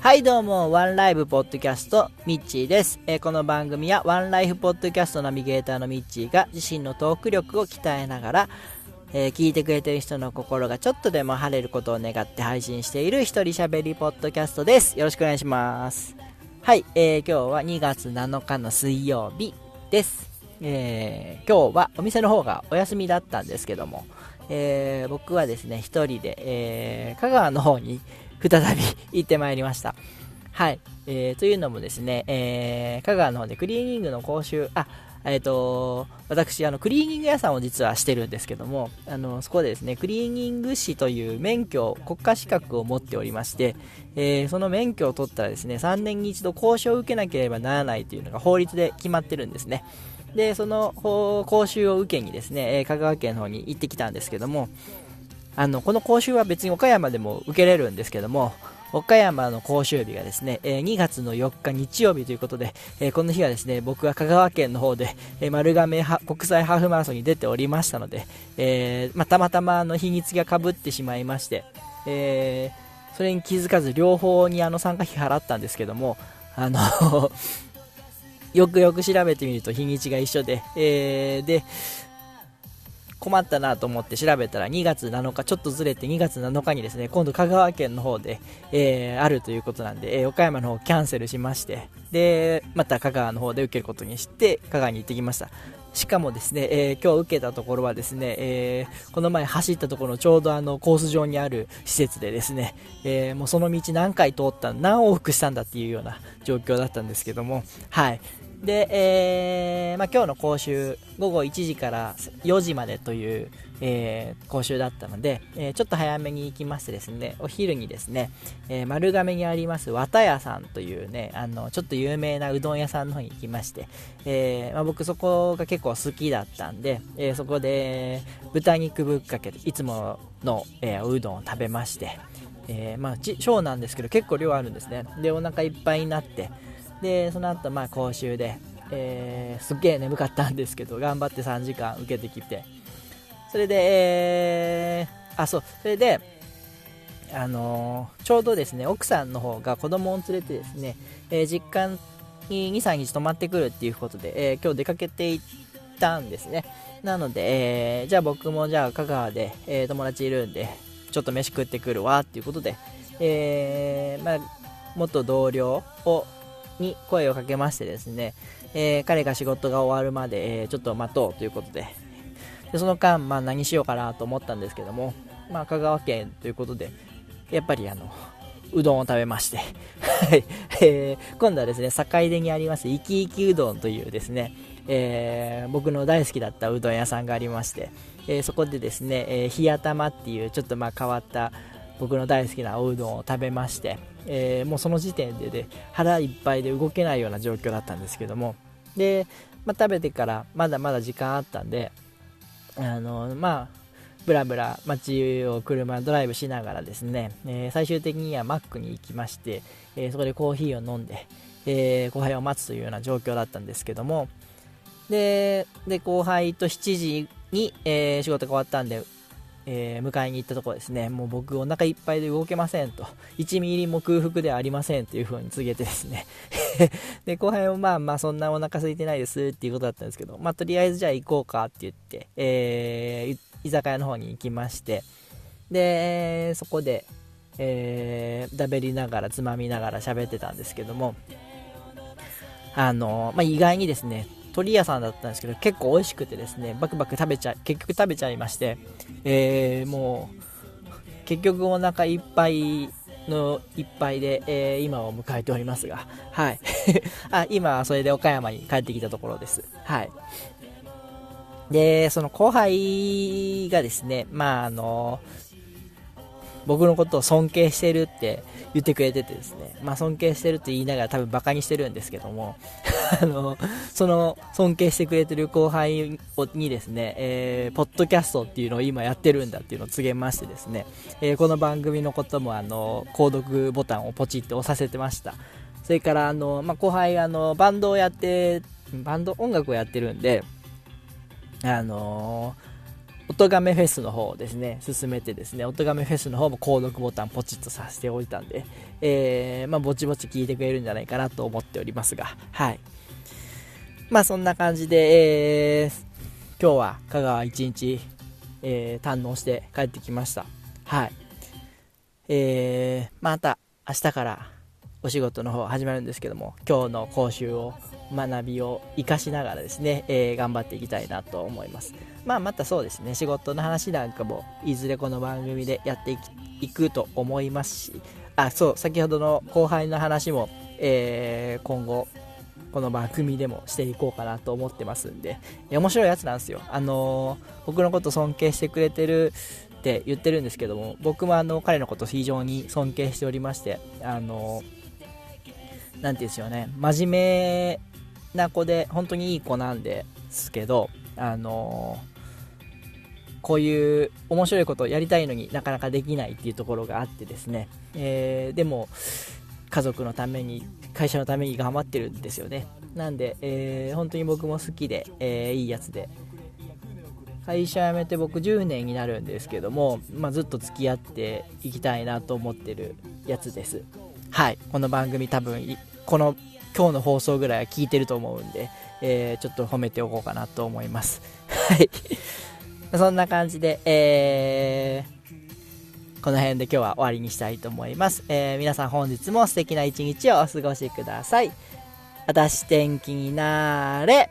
はいどうも、ワンライブポッドキャスト、ミッチーです。えーこの番組はワンライフポッドキャストナビゲーターのミッチーが自身のトーク力を鍛えながら、えー聞いてくれてる人の心がちょっとでも晴れることを願って配信している一人喋りポッドキャストです。よろしくお願いします。はい、えー今日は2月7日の水曜日です。えー今日はお店の方がお休みだったんですけども、えー僕はですね、一人で、えー香川の方に再び行ってまいりました。はい。えーというのもですね、えー香川の方でクリーニングの講習、あ、えっ、と、私、あの、クリーニング屋さんを実はしてるんですけども、あの、そこでですね、クリーニング士という免許、国家資格を持っておりまして、えーその免許を取ったらですね、3年に一度講習を受けなければならないというのが法律で決まってるんですね。で、その講習を受けにですね、香川県の方に行ってきたんですけども、あの、この講習は別に岡山でも受けれるんですけども、岡山の講習日がですね、え2月の4日日曜日ということで、えこの日はですね、僕は香川県の方で、え丸亀国際ハーフマラソンに出ておりましたので、えーまあたまたまあの日にちが被ってしまいまして、えーそれに気づかず両方にあの参加費払ったんですけども、あの よくよく調べてみると日にちが一緒で、えーで、困ったなと思って調べたら2月7日、ちょっとずれて2月7日にですね、今度香川県の方で、えーあるということなんで、えー岡山の方キャンセルしまして、で、また香川の方で受けることにして、香川に行ってきました。しかもですね、えー今日受けたところはですね、えーこの前走ったところのちょうどあのコース上にある施設でですね、えーもうその道何回通った何往復したんだっていうような状況だったんですけども、はい。で、えーまあ、今日の講習、午後1時から4時までという、えー講習だったので、えーちょっと早めに行きましてですね、お昼にですね、えー丸亀にあります綿屋さんというね、あの、ちょっと有名なうどん屋さんの方に行きまして、えーまあ、僕そこが結構好きだったんで、えーそこで豚肉ぶっかけ、いつもの、えーうどんを食べまして、えーまあ、ち小なんですけど結構量あるんですね。で、お腹いっぱいになって、で、その後、まあ、講習で、えーすっげえ眠かったんですけど、頑張って3時間受けてきて、それで、えーあ、そう、それで、あのーちょうどですね、奥さんの方が子供を連れてですね、えー実家に2、3日泊まってくるっていうことで、えー今日出かけていったんですね。なので、えーじゃあ僕もじゃあ香川で、えー友達いるんで、ちょっと飯食ってくるわっていうことで、えーまあ、元同僚をに声をかけましてですね、えー彼が仕事が終わるまで、えーちょっと待とうということで、でその間、まあ、何しようかなと思ったんですけども、まあ、香川県ということで、やっぱりあの、うどんを食べまして、はい、えー今度はですね、坂出にあります、いきいきうどんというですね、えー僕の大好きだったうどん屋さんがありまして、えーそこでですね、えー冷や玉っていうちょっとまあ変わった僕の大好きなおうどんを食べまして、えーもうその時点でで腹いっぱいで動けないような状況だったんですけどもで、まあ、食べてからまだまだ時間あったんであのまあブラブラ街を車ドライブしながらですね、えー最終的にはマックに行きまして、えーそこでコーヒーを飲んで、えー後輩を待つというような状況だったんですけどもでで後輩と7時に、え仕事が終わったんで、えー迎えに行ったところですね。もう僕お腹いっぱいで動けませんと。1ミリも空腹ではありませんというふうに告げてですね。で後輩もまあまあそんなお腹空いてないですっていうことだったんですけどまあとりあえずじゃあ行こうかって言って、えー居酒屋の方に行きましてでそこで、えー、だべりながらつまみながら喋ってたんですけどもあの、まあ、意外にですね鳥屋さんだったんですけど結構美味しくてですねバクバク食べちゃ結局食べちゃいまして、えーもう結局お腹いっぱいのいっぱいで、えー今を迎えておりますが、はい。あ、今はそれで岡山に帰ってきたところです。はい。で、その後輩がですね、まああの、僕のことを尊敬してるって言ってくれててですね、まあ尊敬してるって言いながら多分バカにしてるんですけども、あの、その尊敬してくれてる後輩にですね、えーポッドキャストっていうのを今やってるんだっていうのを告げましてですね、えーこの番組のこともあの、購読ボタンをポチって押させてました。それからあの、まあ、後輩あの、バンドをやって、バンド音楽をやってるんで、あのー音亀フェスの方をですね、進めてですね、音亀フェスの方も購読ボタンポチッとさせておいたんで、えー、まあ、ぼちぼち聞いてくれるんじゃないかなと思っておりますが、はい。まあ、そんな感じで、えー、今日は香川一日、えー、堪能して帰ってきました。はい。えー、また明日からお仕事の方始まるんですけども、今日の講習を、学びを活かしながらですね、えー、頑張っていきたいなと思います。まあ、またそうですね、仕事の話なんかも、いずれこの番組でやっていくと思いますし、あ、そう、先ほどの後輩の話も、えー、今後、この番組でもしていこうかなと思ってますんで、面白いやつなんですよ。あのー、僕のこと尊敬してくれてるって言ってるんですけども、僕もあの、彼のこと非常に尊敬しておりまして、あのー、なんていうんですよね、真面目な子で、本当にいい子なんですけど、あの、こういう面白いことをやりたいのになかなかできないっていうところがあってですね、えー、でも、家族のために会社のために頑張ってるんですよね。なんで、えー、本当に僕も好きで、えー、いいやつで。会社辞めて僕10年になるんですけども、まあ、ずっと付き合っていきたいなと思ってるやつです。はい。この番組多分この今日の放送ぐらいは聞いてると思うんで、えー、ちょっと褒めておこうかなと思います はい そんな感じで、えーこの辺で今日は終わりにしたいと思います。えー、皆さん本日も素敵な一日をお過ごしください。私天気になれ。